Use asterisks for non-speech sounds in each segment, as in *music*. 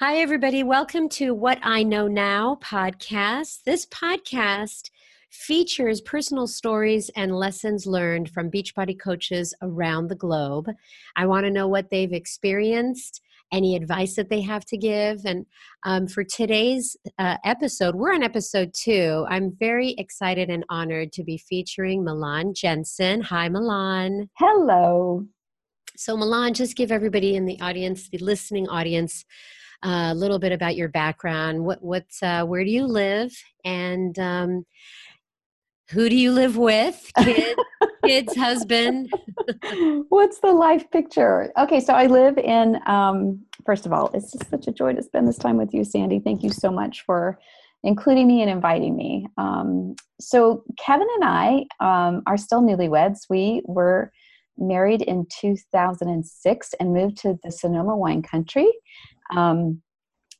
Hi, everybody. Welcome to What I Know Now podcast. This podcast features personal stories and lessons learned from Beachbody coaches around the globe. I want to know what they've experienced, any advice that they have to give. And um, for today's uh, episode, we're on episode two. I'm very excited and honored to be featuring Milan Jensen. Hi, Milan. Hello. So, Milan, just give everybody in the audience, the listening audience, a little bit about your background. What, what's, uh, where do you live, and um, who do you live with? Kids, *laughs* kids, husband. *laughs* what's the life picture? Okay, so I live in. Um, first of all, it's just such a joy to spend this time with you, Sandy. Thank you so much for including me and inviting me. Um, so Kevin and I um, are still newlyweds. We were married in 2006 and moved to the Sonoma wine country um,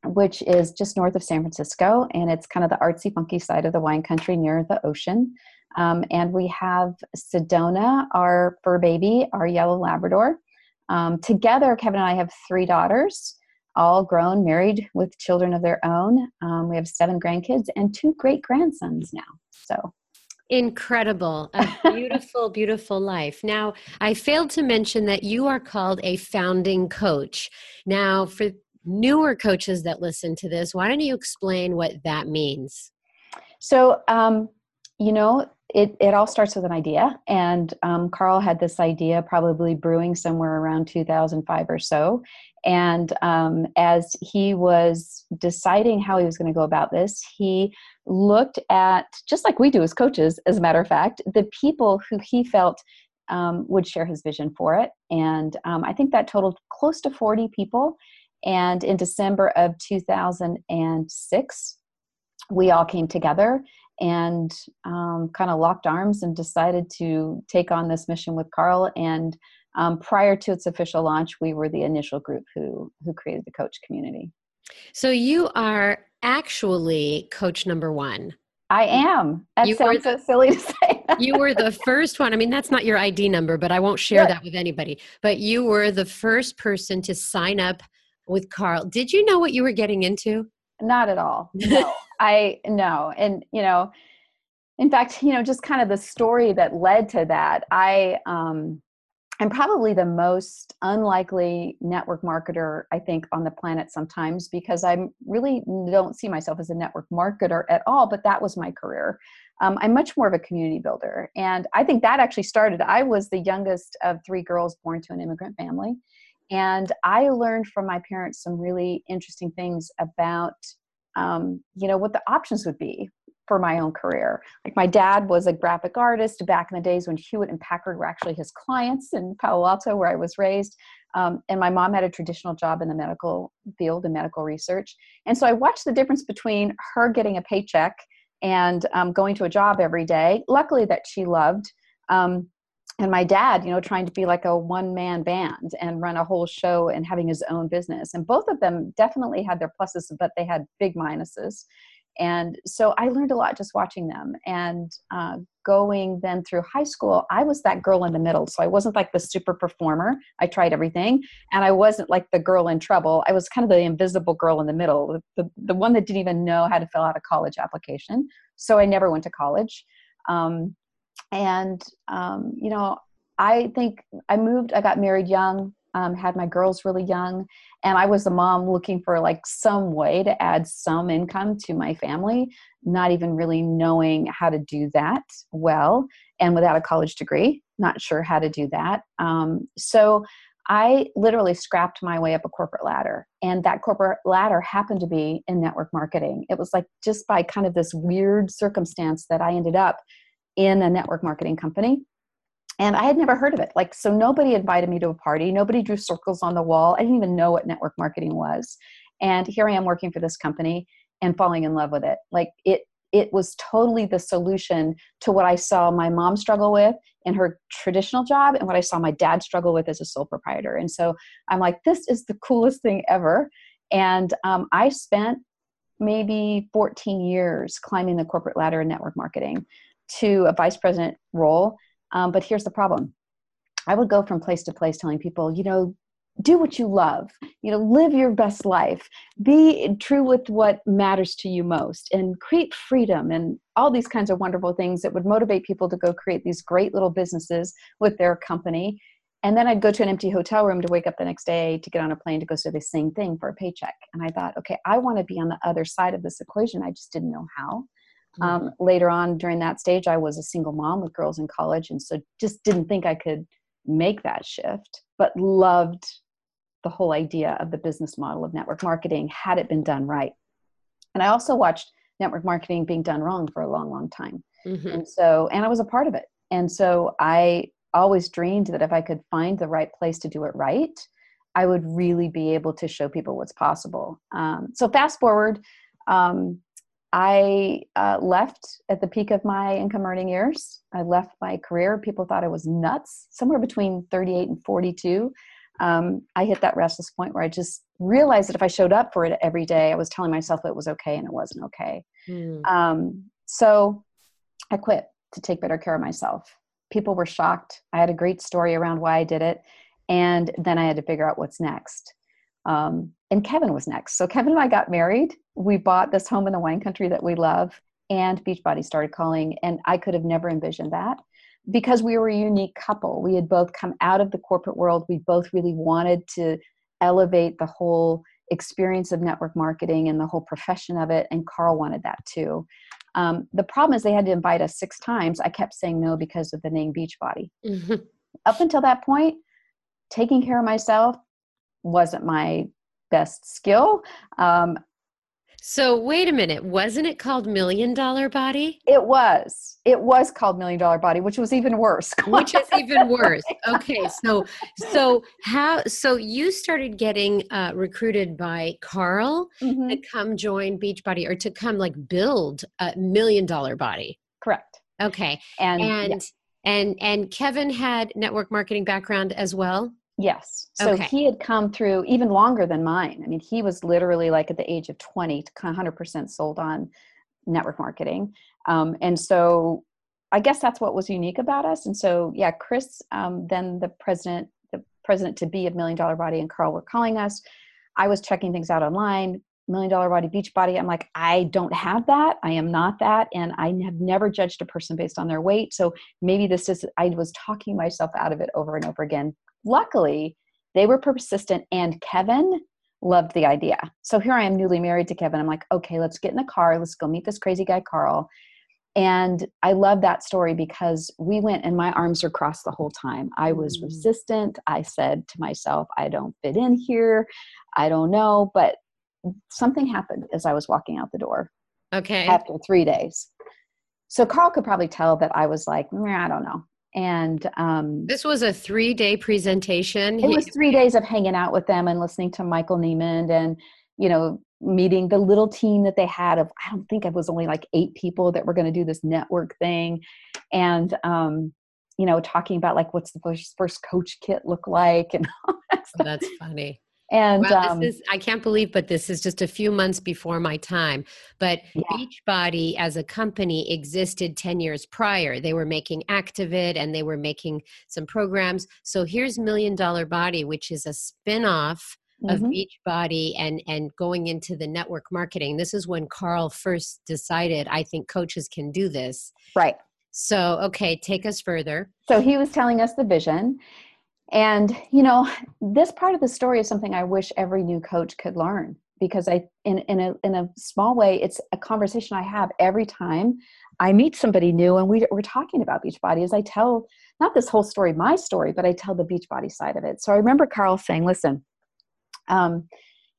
which is just north of San Francisco, and it's kind of the artsy, funky side of the wine country near the ocean. Um, and we have Sedona, our fur baby, our yellow Labrador. Um, together, Kevin and I have three daughters, all grown, married with children of their own. Um, we have seven grandkids and two great grandsons now. So Incredible. A *laughs* beautiful, beautiful life. Now, I failed to mention that you are called a founding coach. Now, for newer coaches that listen to this, why don't you explain what that means? So, um, you know, it, it all starts with an idea. And um, Carl had this idea probably brewing somewhere around 2005 or so. And um, as he was deciding how he was going to go about this, he looked at, just like we do as coaches, as a matter of fact, the people who he felt um, would share his vision for it. And um, I think that totaled close to 40 people. And in December of 2006, we all came together and um, kind of locked arms and decided to take on this mission with Carl. And um, prior to its official launch, we were the initial group who who created the coach community. So you are actually coach number one. I am. That you sounds the, so silly to say. *laughs* you were the first one. I mean, that's not your ID number, but I won't share Good. that with anybody. But you were the first person to sign up with Carl. Did you know what you were getting into? Not at all. No, *laughs* I no, and you know, in fact, you know, just kind of the story that led to that. I um, I'm probably the most unlikely network marketer I think on the planet sometimes because I really don't see myself as a network marketer at all. But that was my career. Um, I'm much more of a community builder, and I think that actually started. I was the youngest of three girls born to an immigrant family and I learned from my parents some really interesting things about, um, you know, what the options would be for my own career. Like my dad was a graphic artist back in the days when Hewlett and Packard were actually his clients in Palo Alto, where I was raised. Um, and my mom had a traditional job in the medical field in medical research. And so I watched the difference between her getting a paycheck and um, going to a job every day, luckily that she loved. Um, and my dad you know trying to be like a one man band and run a whole show and having his own business. And both of them definitely had their pluses but they had big minuses. And so i learned a lot just watching them. And uh, going then through high school i was that girl in the middle. So i wasn't like the super performer. I tried everything. And i wasn't like the girl in trouble. I was kind of the invisible girl in the middle the, the one that didn't even know how to fill out a college application. So i never went to college. Um, and um, you know i think i moved i got married young um, had my girls really young and i was a mom looking for like some way to add some income to my family not even really knowing how to do that well and without a college degree not sure how to do that. Um, so i literally scrapped my way up a corporate ladder and that corporate ladder happened to be in network marketing. It was like just by kind of this weird circumstance that i ended up in a network marketing company and i had never heard of it. Like so nobody invited me to a party. Nobody drew circles on the wall. I didn't even know what network marketing was. And here i am working for this company and falling in love with it. Like it it was totally the solution to what i saw my mom struggle with in her traditional job and what i saw my dad struggle with as a sole proprietor. And so i'm like this is the coolest thing ever. And um, i spent maybe 14 years climbing the corporate ladder in network marketing to a vice president role. Um, but here's the problem I would go from place to place telling people, you know, do what you love you know live your best life be true with what matters to you most and create freedom and all these kinds of wonderful things that would motivate people to go create these great little businesses with their company and then i'd go to an empty hotel room to wake up the next day to get on a plane to go do the same thing for a paycheck and i thought okay i want to be on the other side of this equation i just didn't know how mm-hmm. um, later on during that stage i was a single mom with girls in college and so just didn't think i could make that shift but loved the whole idea of the business model of network marketing had it been done right. And I also watched network marketing being done wrong for a long, long time. Mm-hmm. And so, and I was a part of it. And so I always dreamed that if I could find the right place to do it right, I would really be able to show people what's possible. Um, so, fast forward, um, I uh, left at the peak of my income earning years. I left my career. People thought I was nuts, somewhere between 38 and 42 um, I hit that restless point where I just realized that if I showed up for it every day, I was telling myself it was okay and it wasn't okay. Mm. Um, so I quit to take better care of myself. People were shocked. I had a great story around why I did it. And then I had to figure out what's next. Um, and Kevin was next. So Kevin and I got married. We bought this home in the wine country that we love, and Beachbody started calling. And I could have never envisioned that because we were a unique couple. We had both come out of the corporate world. We both really wanted to elevate the whole experience of network marketing and the whole profession of it. And Carl wanted that too. Um, the problem is they had to invite us six times. I kept saying no because of the name Beachbody. Mm-hmm. Up until that point, taking care of myself wasn't my best skill. Um, so wait a minute, wasn't it called Million Dollar Body? It was. It was called Million Dollar Body, which was even worse. which is even worse. *laughs* Okay, so so how so you started getting uh, recruited by Carl mm-hmm. to come join Beachbody or to come like build a Million Dollar Body. Correct. Okay, and and yeah. and and Kevin had network marketing background as well. Yes. So okay. he had come through even longer than mine. I mean, he was literally like at the age of 20, 100% sold on network marketing. Um, and so I guess that's what was unique about us. And so, yeah, Chris, um, then the president, the president to be of Million Dollar Body and Carl were calling us. I was checking things out online. Million Dollar Body, Beach Body. I'm like, I don't have that. I am not that. And I have never judged a person based on their weight. So maybe this is, I was talking myself out of it over and over again luckily, they were persistent, and Kevin loved the idea. So here I am, newly married to Kevin. I'm like, okay, let's get in the car. Let's go meet this crazy guy, Carl. And I love that story because we went and my arms were crossed the whole time. I was mm. resistant. I said to myself, I don't fit in here. I don't know. But something happened as I was walking out the door. Okay. After three days. So Carl could probably tell that I was like, I don't know and um, this was a three day presentation. It was three days of hanging out with them and listening to michael neiman and you know meeting the little team that they had of i don't think it was only like eight people that were going to do this network thing. And um, you know talking about like what's the first, first coach kit look like and *laughs* oh, that's funny and wow, um, this is, I can't believe, but this is just a few months before my time. But yeah. Beachbody as a company existed 10 years prior. They were making Activit and they were making some programs. So here's Million Dollar Body, which is a spin off of mm-hmm. Beachbody and and going into the network marketing. This is when Carl first decided, I think coaches can do this. Right. So, okay, take us further. So he was telling us the vision and, you know, this part of the story is something I wish every new coach could learn because I, in, in, a, in a small way, it's a conversation I have every time I meet somebody new and we, we're talking about Beachbody as I tell, not this whole story, my story, but I tell the Beachbody side of it. So I remember Carl saying, listen, um,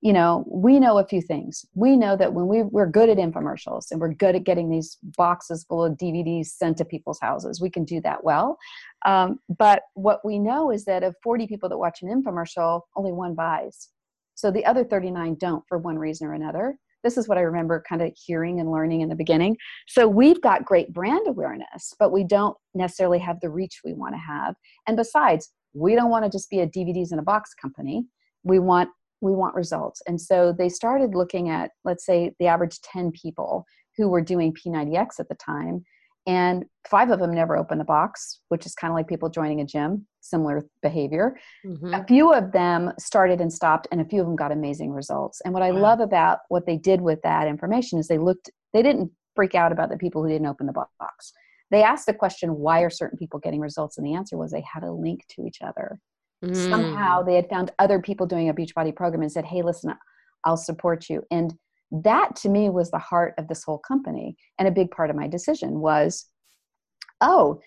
you know, we know a few things. We know that when we, we're good at infomercials and we're good at getting these boxes full of DVDs sent to people's houses, we can do that well. Um, but what we know is that of 40 people that watch an infomercial, only one buys. So the other 39 don't for one reason or another. This is what I remember kind of hearing and learning in the beginning. So we've got great brand awareness, but we don't necessarily have the reach we want to have. And besides, we don't want to just be a DVDs in a box company. We want we want results. And so they started looking at, let's say, the average 10 people who were doing P90X at the time and five of them never opened the box, which is kind of like people joining a gym, similar behavior. Mm-hmm. A few of them started and stopped, and a few of them got amazing results. And what I wow. love about what they did with that information is they looked, they didn't freak out about the people who didn't open the box. They asked the question, why are certain people getting results? And the answer was they had a link to each other. Mm. Somehow they had found other people doing a Beachbody program and said, hey, listen, I'll support you. And that to me was the heart of this whole company. And a big part of my decision was, oh,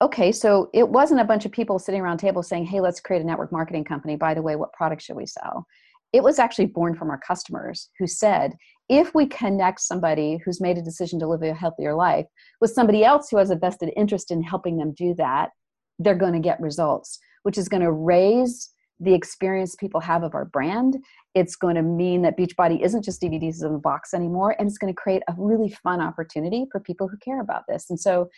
okay, so it wasn't a bunch of people sitting around tables saying, hey, let's create a network marketing company. By the way, what product should we sell? It was actually born from our customers who said, if we connect somebody who's made a decision to live a healthier life with somebody else who has a vested interest in helping them do that, they're going to get results, which is going to raise the experience people have of our brand. It's going to mean that Beachbody isn't just DVDs in a box anymore, and it's going to create a really fun opportunity for people who care about this. And so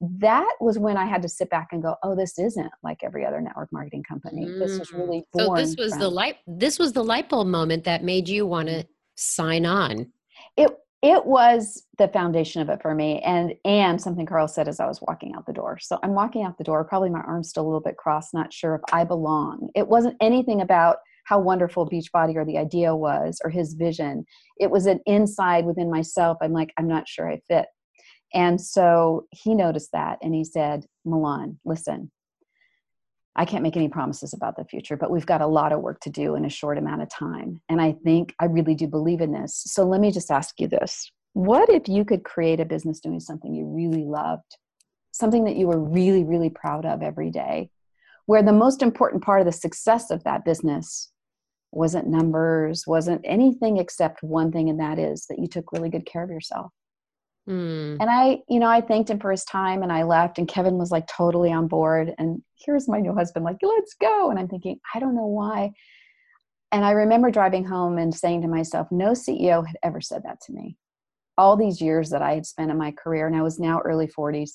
that was when I had to sit back and go, "Oh, this isn't like every other network marketing company. Mm. This was mm. really born." So this was from, the light. This was the light bulb moment that made you want to sign on. It it was the foundation of it for me and and something carl said as i was walking out the door. So i'm walking out the door probably my arms still a little bit crossed not sure if i belong. It wasn't anything about how wonderful beachbody or the idea was or his vision. It was an inside within myself. I'm like i'm not sure i fit. And so he noticed that and he said milan listen I can't make any promises about the future, but we've got a lot of work to do in a short amount of time. And I think I really do believe in this. So let me just ask you this What if you could create a business doing something you really loved, something that you were really, really proud of every day, where the most important part of the success of that business wasn't numbers, wasn't anything except one thing, and that is that you took really good care of yourself? Mm. And I, you know, I thanked him for his time and I left and Kevin was like totally on board. And here's my new husband, like, let's go. And I'm thinking, I don't know why. And I remember driving home and saying to myself, no CEO had ever said that to me. All these years that I had spent in my career, and I was now early 40s,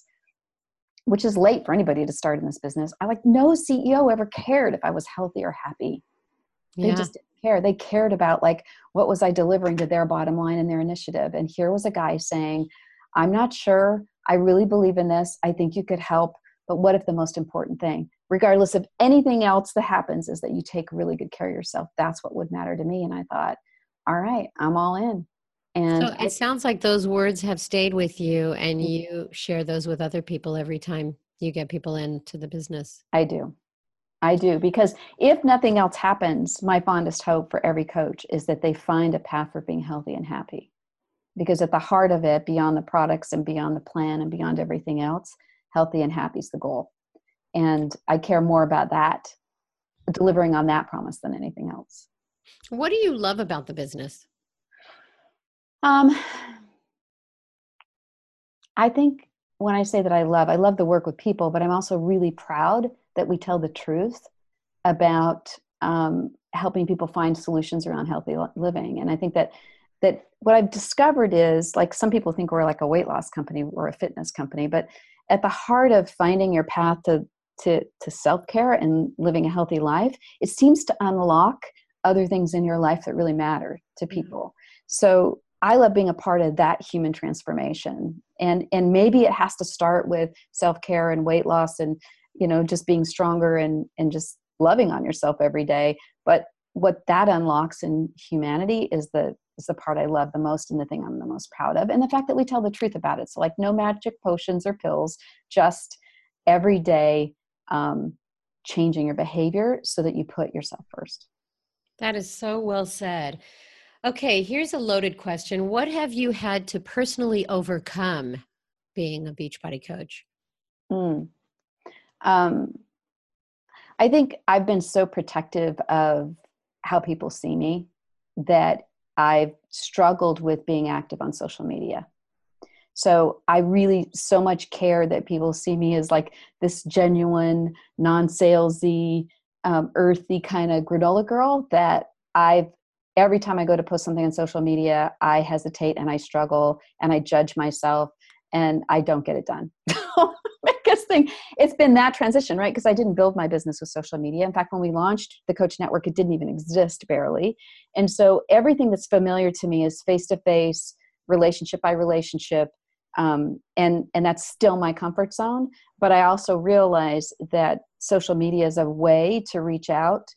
which is late for anybody to start in this business. I like no CEO ever cared if I was healthy or happy. They yeah. just didn't care. They cared about like what was I delivering to their bottom line and their initiative. And here was a guy saying, I'm not sure. I really believe in this. I think you could help. But what if the most important thing, regardless of anything else that happens, is that you take really good care of yourself? That's what would matter to me. And I thought, all right, I'm all in. And so it I, sounds like those words have stayed with you and mm-hmm. you share those with other people every time you get people into the business. I do. I do because if nothing else happens, my fondest hope for every coach is that they find a path for being healthy and happy. Because at the heart of it, beyond the products and beyond the plan and beyond everything else, healthy and happy is the goal. And I care more about that, delivering on that promise than anything else. What do you love about the business? Um, I think when I say that I love, I love the work with people, but I'm also really proud that we tell the truth about um, helping people find solutions around healthy living. And I think that that what I've discovered is like some people think we're like a weight loss company or a fitness company, but at the heart of finding your path to to, to self-care and living a healthy life, it seems to unlock other things in your life that really matter to mm-hmm. people. So I love being a part of that human transformation. And and maybe it has to start with self-care and weight loss and you know just being stronger and and just loving on yourself every day but what that unlocks in humanity is the is the part I love the most and the thing I'm the most proud of. And the fact that we tell the truth about it. So like no magic potions or pills, just every day um, changing your behavior so that you put yourself first. That is so well said. Okay, here's a loaded question. What have you had to personally overcome being a Beachbody coach? Mm um, I think I've been so protective of how people see me that I've struggled with being active on social media. So I really so much care that people see me as like this genuine, non-salesy, um, earthy kind of granola girl that I've every time I go to post something on social media, I hesitate and I struggle and I judge myself and I don't get it done. *laughs* biggest thing. It's been that transition, right? Because I didn't build my business with social media. In fact, when we launched the Coach Network, it didn't even exist barely. And so everything that's familiar to me is face to face, relationship by relationship, um, and and that's still my comfort zone but i also realize that social media is a way to reach out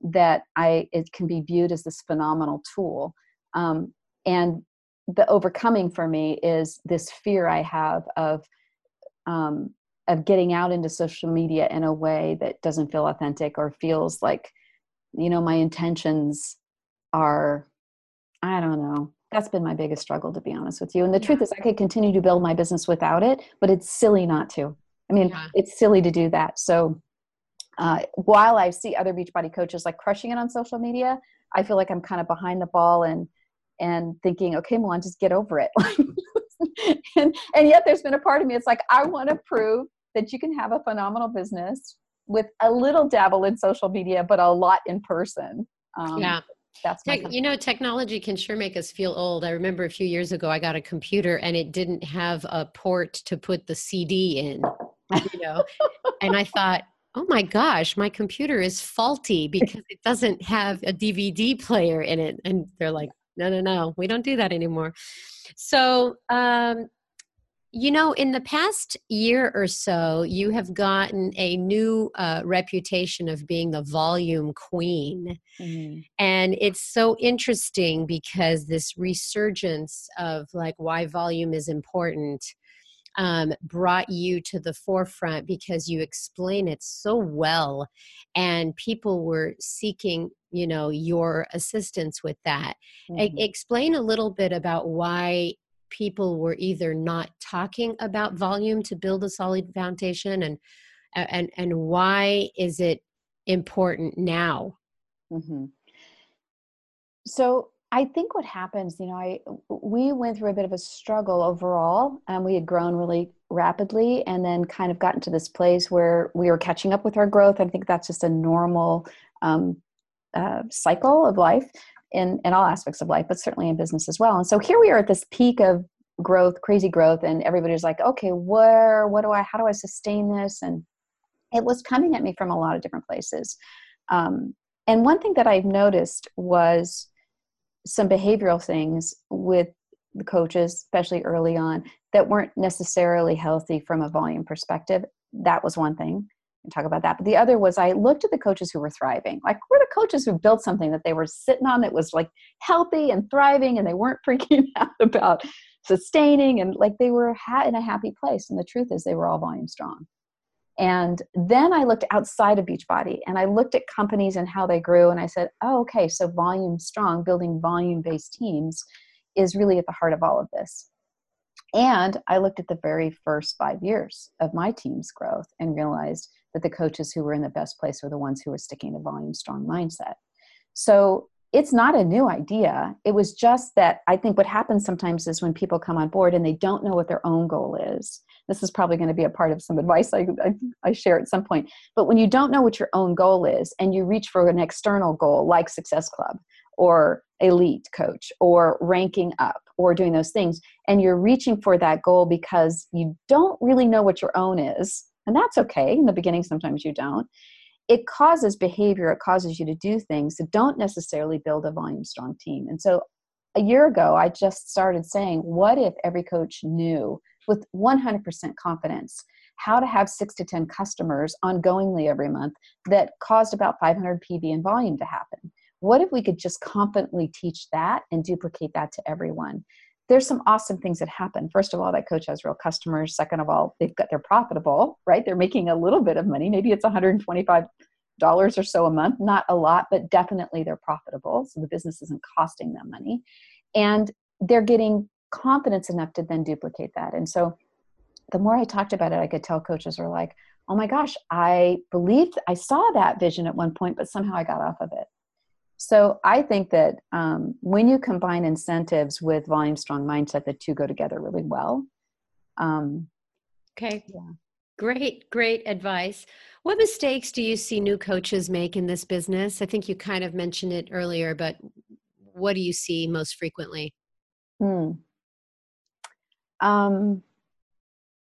that i it can be viewed as this phenomenal tool um, and the overcoming for me is this fear i have of um, of getting out into social media in a way that doesn't feel authentic or feels like you know my intentions are i don't know. That's been my biggest struggle to be honest with you. And the yeah. truth is i could continue to build my business without it but it's silly not to. I mean yeah. it's silly to do that. So uh, while i see other beachbody coaches like crushing it on social media i feel like i'm kind of behind the ball and and thinking okay milan just get over it. *laughs* And and yet there's been a part of me it's like i want to prove that you can have a phenomenal business with a little dabble in social media but a lot in person. Um, yeah. that's Tech, you know technology can sure make us feel old. I remember a few years ago i got a computer and it didn't have a port to put the cd in you know? *laughs* And i thought oh my gosh my computer is faulty because it doesn't have a dvd player in it. And they're like no no no we don't do that anymore. So um you know, in the past year or so, you have gotten a new uh, reputation of being the volume queen. Mm-hmm. And it's so interesting because this resurgence of like why volume is important um, brought you to the forefront because you explain it so well. And people were seeking, you know, your assistance with that. Mm-hmm. explain a little bit about why people were either not talking about volume to build a solid foundation and and and why is it important now? Mm-hmm. so i think what happens you know i we went through a bit of a struggle overall and we had grown really rapidly and then kind of gotten to this place where we were catching up with our growth. I think that's just a normal um, uh, cycle of life in, in all aspects of life, but certainly in business as well. And so here we are at this peak of growth, crazy growth, and everybody's like, okay, where, what do I, how do I sustain this? And it was coming at me from a lot of different places. Um, and one thing that I've noticed was some behavioral things with the coaches, especially early on, that weren't necessarily healthy from a volume perspective. That was one thing and talk about that. But the other was I looked at the coaches who were thriving. Like, were the coaches who built something that they were sitting on that was like healthy and thriving and they weren't *laughs* freaking out about sustaining and like they were ha- in a happy place. And the truth is, they were all volume strong. And then I looked outside of Beachbody and I looked at companies and how they grew. And I said, oh, okay, so volume strong, building volume based teams is really at the heart of all of this. And I looked at the very first five years of my team's growth and realized that the coaches who were in the best place were the ones who were sticking to volume strong mindset. So it's not a new idea. It was just that I think what happens sometimes is when people come on board and they don't know what their own goal is. This is probably going to be a part of some advice I, I, I, share at some point. But when you don't know what your own goal is and you reach for an external goal like Success Club or Elite Coach or ranking up or doing those things, and you're reaching for that goal because you don't really know what your own is, and that's okay. In the beginning, sometimes you don't. It causes behavior, it causes you to do things that don't necessarily build a volume strong team. And so a year ago, I just started saying, what if every coach knew with 100% confidence how to have six to 10 customers ongoingly every month that caused about 500 PV in volume to happen? What if we could just confidently teach that and duplicate that to everyone? There's some awesome things that happen. First of all, that coach has real customers. Second of all, they've got they're profitable, right? They're making a little bit of money. Maybe it's 125 dollars or so a month, not a lot, but definitely they're profitable. So the business isn't costing them money. And they're getting confidence enough to then duplicate that. And so the more I talked about it, I could tell coaches are like, oh my gosh, I believed I saw that vision at one point, but somehow I got off of it. So I think that um, when you combine incentives with volume strong mindset, the two go together really well. Um, okay. Yeah. Great, great advice. What mistakes do you see new coaches make in this business? I think you kind of mentioned it earlier, but what do you see most frequently? Hmm. Um,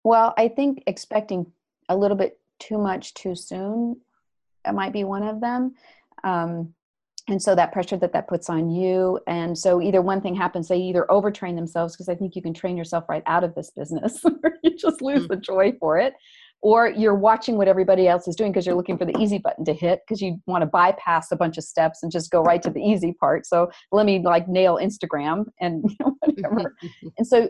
well, I think expecting a little bit too much too soon might be one of them. Um, and so that pressure that that puts on you. And so either one thing happens they either overtrain themselves because i think you can train yourself right out of this business *laughs* you just lose mm-hmm. the joy for it. Or you're watching what everybody else is doing because you're looking for the easy button to hit because you want to bypass a bunch of steps and just go right to the easy part. So let me like nail instagram and *laughs* you know, whatever. And so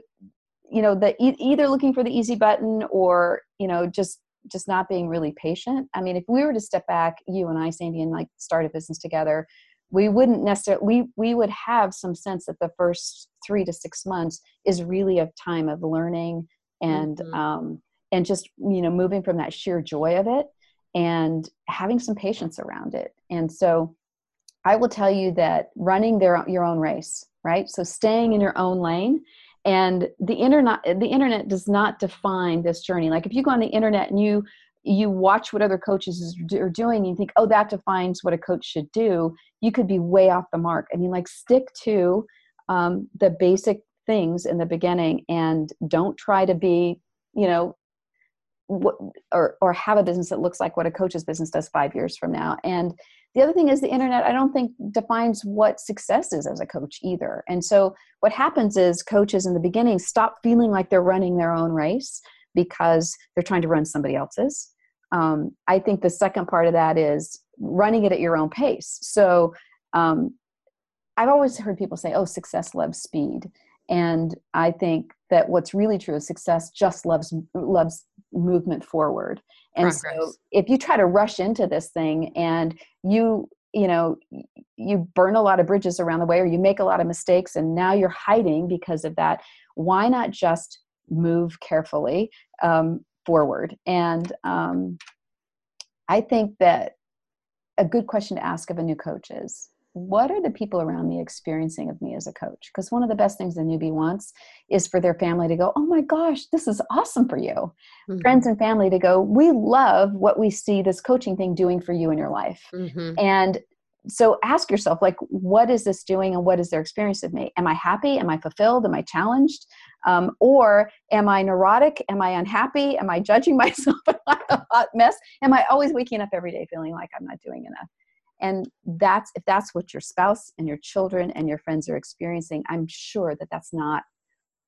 you know the e- either looking for the easy button or you know just just not being really patient. I mean, if we were to step back, you and I, Sandy, and like start a business together, we wouldn't necessarily we we would have some sense that the first three to six months is really a time of learning and mm-hmm. um, and just you know moving from that sheer joy of it and having some patience around it. And so, I will tell you that running their your own race, right? So staying in your own lane and the internet the internet does not define this journey. Like if you go on the internet and you you watch what other coaches are doing and you think oh that defines what a coach should do you could be way off the mark. I mean like stick to um, the basic things in the beginning and don't try to be you know what, or or have a business that looks like what a coach's business does five years from now. And the other thing is the internet i don't think defines what success is as a coach either. And so what happens is coaches in the beginning stop feeling like they're running their own race because they're trying to run somebody else's. Um, i think the second part of that is running it at your own pace. So um, i've always heard people say oh success loves speed. And i think that what's really true is success just loves loves movement forward and Progress. so if you try to rush into this thing and you you know you burn a lot of bridges around the way or you make a lot of mistakes and now you're hiding because of that why not just move carefully um, forward and um, i think that a good question to ask of a new coach is what are the people around me experiencing of me as a coach? Because one of the best things a newbie wants is for their family to go, Oh my gosh, this is awesome for you. Mm-hmm. Friends and family to go, We love what we see this coaching thing doing for you in your life. Mm-hmm. And so ask yourself, like, what is this doing and what is their experience of me? Am I happy? Am I fulfilled? Am I challenged? Um, or am I neurotic? Am I unhappy? Am I judging *laughs* myself? A hot mess? Am I always waking up every day feeling like I'm not doing enough? And that's if that's what your spouse and your children and your friends are experiencing i'm sure that that's not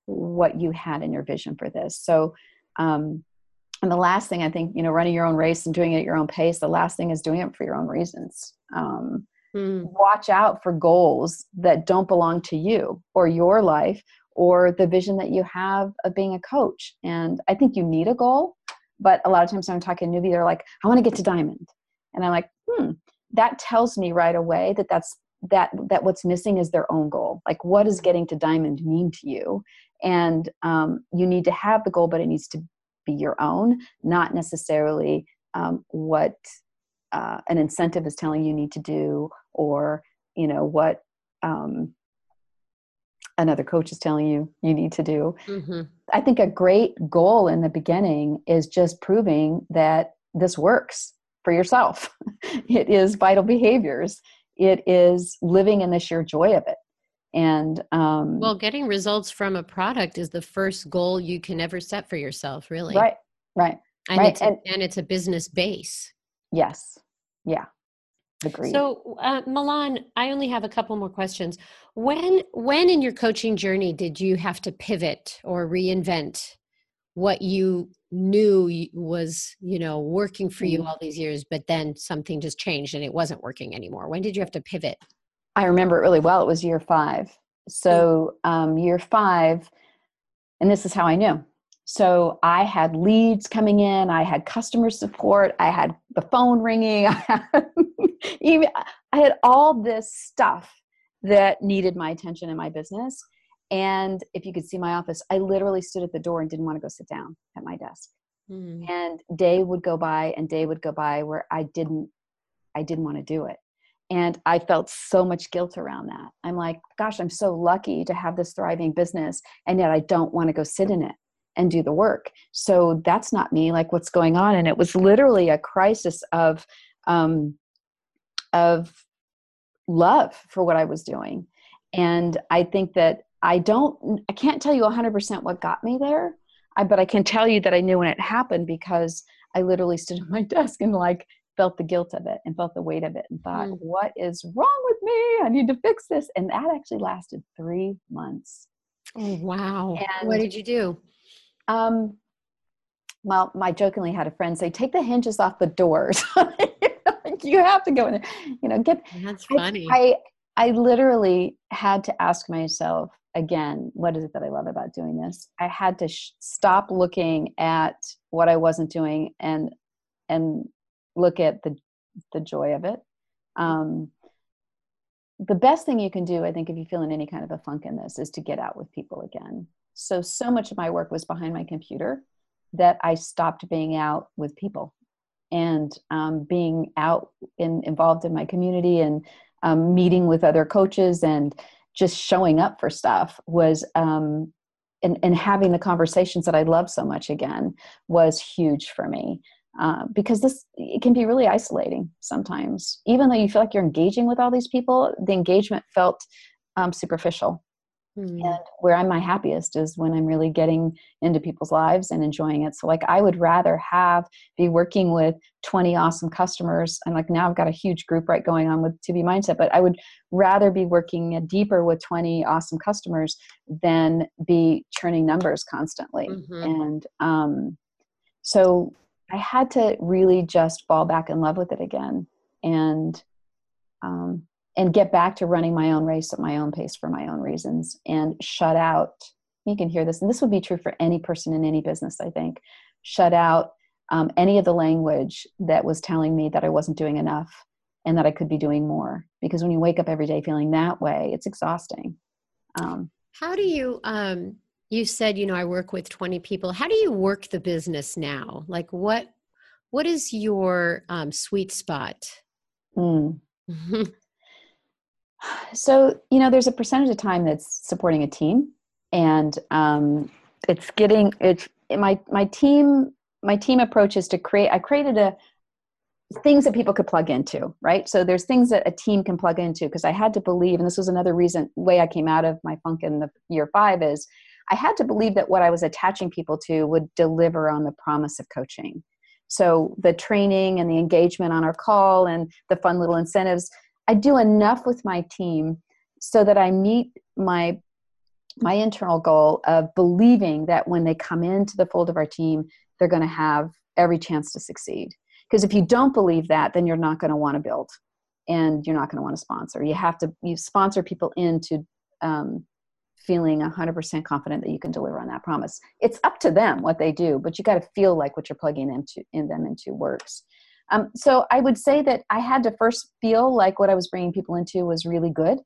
what you had in your vision for this. So um, and the last thing i think you know running your own race and doing it at your own pace the last thing is doing it for your own reasons. Um, mm. watch out for goals that don't belong to you or your life or the vision that you have of being a coach. And i think you need a goal but a lot of times when i'm talking to newbie they're like i want to get to diamond. And i'm like hmm that tells me right away that that's that that what's missing is their own goal. Like what does getting to diamond mean to you? And um, you need to have the goal but it needs to be your own not necessarily um, what uh, an incentive is telling you need to do or you know what um, another coach is telling you you need to do. Mm-hmm. i think a great goal in the beginning is just proving that this works for yourself. *laughs* it is vital behaviors. It is living in the sheer joy of it. And um, well, getting results from a product is the first goal you can ever set for yourself, really. Right, right. And, right. It's, a, and, and it's a business base. Yes. Yeah. Agreed. So, uh, Milan, I only have a couple more questions. When, when in your coaching journey did you have to pivot or reinvent what you knew was you know working for you mm-hmm. all these years but then something just changed and it wasn't working anymore. When did you have to pivot? I remember it really well. It was year five. So um, year five and this is how i knew. So i had leads coming in. I had customer support. I had the phone ringing. *laughs* I had even i had all this stuff that needed my attention in my business and if you could see my office, I literally stood at the door and didn't want to go sit down at my desk. Mm. And day would go by and day would go by where I didn't I didn't want to do it. And I felt so much guilt around that. I'm like, gosh, I'm so lucky to have this thriving business and yet I don't want to go sit in it and do the work. So that's not me. Like what's going on? And it was literally a crisis of um of love for what I was doing. And I think that I don't, I can't tell you 100% what got me there, I, but I can tell you that I knew when it happened because I literally stood *laughs* at my desk and like felt the guilt of it and felt the weight of it and thought, mm. what is wrong with me? I need to fix this. And that actually lasted three months. Oh, wow. And, what did you do? Um, well, my jokingly had a friend say, take the hinges off the doors. *laughs* you have to go in there, you know, get. That's funny. I, I, I literally had to ask myself again, what is it that I love about doing this? I had to sh- stop looking at what I wasn't doing and, and look at the, the joy of it. Um, the best thing you can do, I think, if you feel in any kind of a funk in this, is to get out with people again. So, so much of my work was behind my computer that I stopped being out with people and um, being out in, involved in my community and um, meeting with other coaches and just showing up for stuff was um, and, and having the conversations that I love so much again was huge for me. Uh, because this it can be really isolating sometimes even though you feel like you're engaging with all these people the engagement felt um, superficial Mm. And where I'm my happiest is when I'm really getting into people's lives and enjoying it. So, like, I would rather have be working with 20 awesome customers. And like now I've got a huge group right going on with 2B Mindset, but I would rather be working deeper with 20 awesome customers than be churning numbers constantly. Mm-hmm. And um, so I had to really just fall back in love with it again. And um, and get back to running my own race at my own pace for my own reasons and shut out you can hear this and this would be true for any person in any business i think shut out um, any of the language that was telling me that i wasn't doing enough and that i could be doing more. Because when you wake up every day feeling that way it's exhausting. Um, how do you um, you said you know i work with 20 people. How do you work the business now? Like what what is your um, sweet spot? Mm. *laughs* So, you know, there's a percentage of time that's supporting a team and um, it's getting it's my my team my team approach is to create I created a things that people could plug into, right? So there's things that a team can plug into because I had to believe and this was another reason way I came out of my funk in the year 5 is I had to believe that what I was attaching people to would deliver on the promise of coaching. So the training and the engagement on our call and the fun little incentives I do enough with my team so that I meet my my internal goal of believing that when they come into the fold of our team, they're going to have every chance to succeed. Because if you don't believe that, then you're not going to want to build, and you're not going to want to sponsor. You have to you sponsor people into um, feeling 100% confident that you can deliver on that promise. It's up to them what they do, but you got to feel like what you're plugging into in them into works. Um, so I would say that I had to first feel like what I was bringing people into was really good.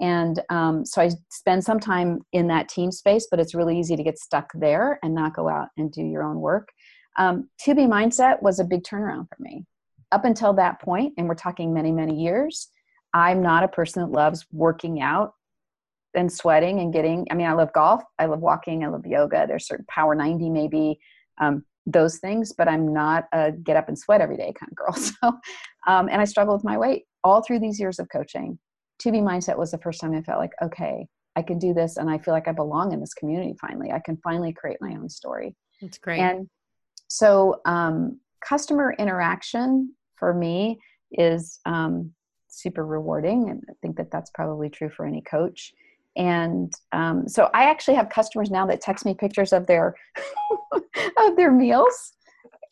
And um, so I spend some time in that team space, but it's really easy to get stuck there and not go out and do your own work. Um, 2B Mindset was a big turnaround for me. Up until that point, and we're talking many, many years, I'm not a person that loves working out and sweating and getting. I mean, I love golf, I love walking, I love yoga. There's certain power 90 maybe um, those things, but I'm not a get up and sweat every day kind of girl. *laughs* So, um, and I struggle with my weight all through these years of coaching. 2B Mindset was the first time I felt like, okay, I can do this and I feel like I belong in this community finally. I can finally create my own story. That's great. And so, um, customer interaction for me is um, super rewarding. And I think that that's probably true for any coach and um, so i actually have customers now that text me pictures of their *laughs* of their meals.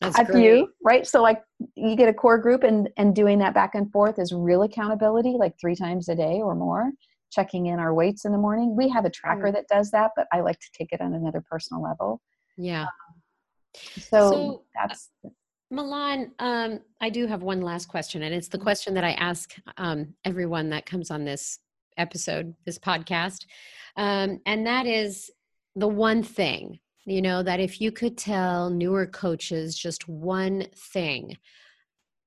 That's a few right? So like you get a core group and and doing that back and forth is real accountability like three times a day or more checking in our weights in the morning. We have a tracker that does that but i like to take it on another personal level. Yeah. Um, so, so that's Milan, um, I do have one last question, and it's the mm-hmm. question that I ask um, everyone that comes on this episode, this podcast. Um, and that is the one thing, you know, that if you could tell newer coaches just one thing,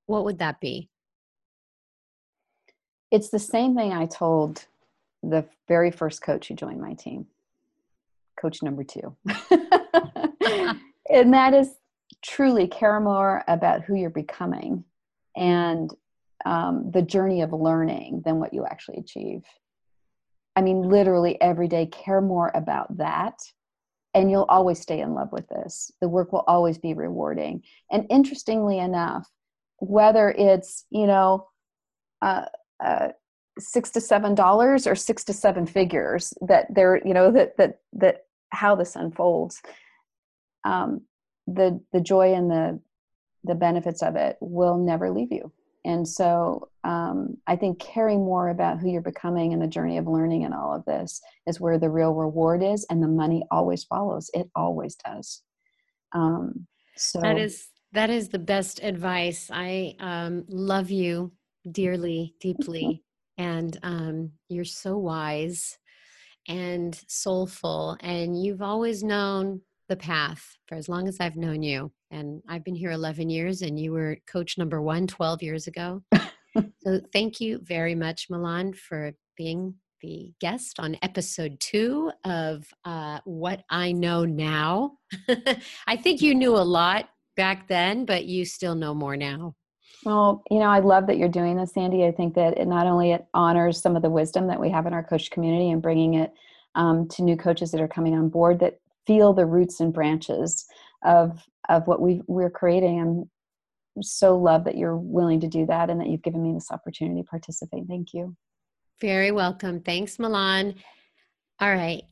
what would that be? It's the same thing I told the very first coach who joined my team, coach number two. *laughs* and that is truly care more about who you're becoming and um, the journey of learning than what you actually achieve. I mean, literally every day, care more about that. And you'll always stay in love with this. The work will always be rewarding. And interestingly enough, whether it's you know uh, uh, six to seven dollars or six to seven figures that they're you know that that that how this unfolds um, the the joy and the the benefits of it will never leave you and so um, i think caring more about who you're becoming and the journey of learning and all of this is where the real reward is and the money always follows. It always does. Um, so that is that is the best advice. I um, love you dearly deeply *laughs* and um, you're so wise and soulful and you've always known the path for as long as i've known you and i've been here 11 years and you were coach number one 12 years ago. *laughs* So thank you very much milan for being the guest on episode two of uh, what i know now. *laughs* I think you knew a lot back then but you still know more now. Well, you know, I love that you're doing this, Sandy. I think that it not only it honors some of the wisdom that we have in our coach community and bringing it um, to new coaches that are coming on board that feel the roots and branches of of what we we're creating. I'm so love that you're willing to do that and that you've given me this opportunity to participate. Thank you. Very welcome. Thanks, Milan. All right.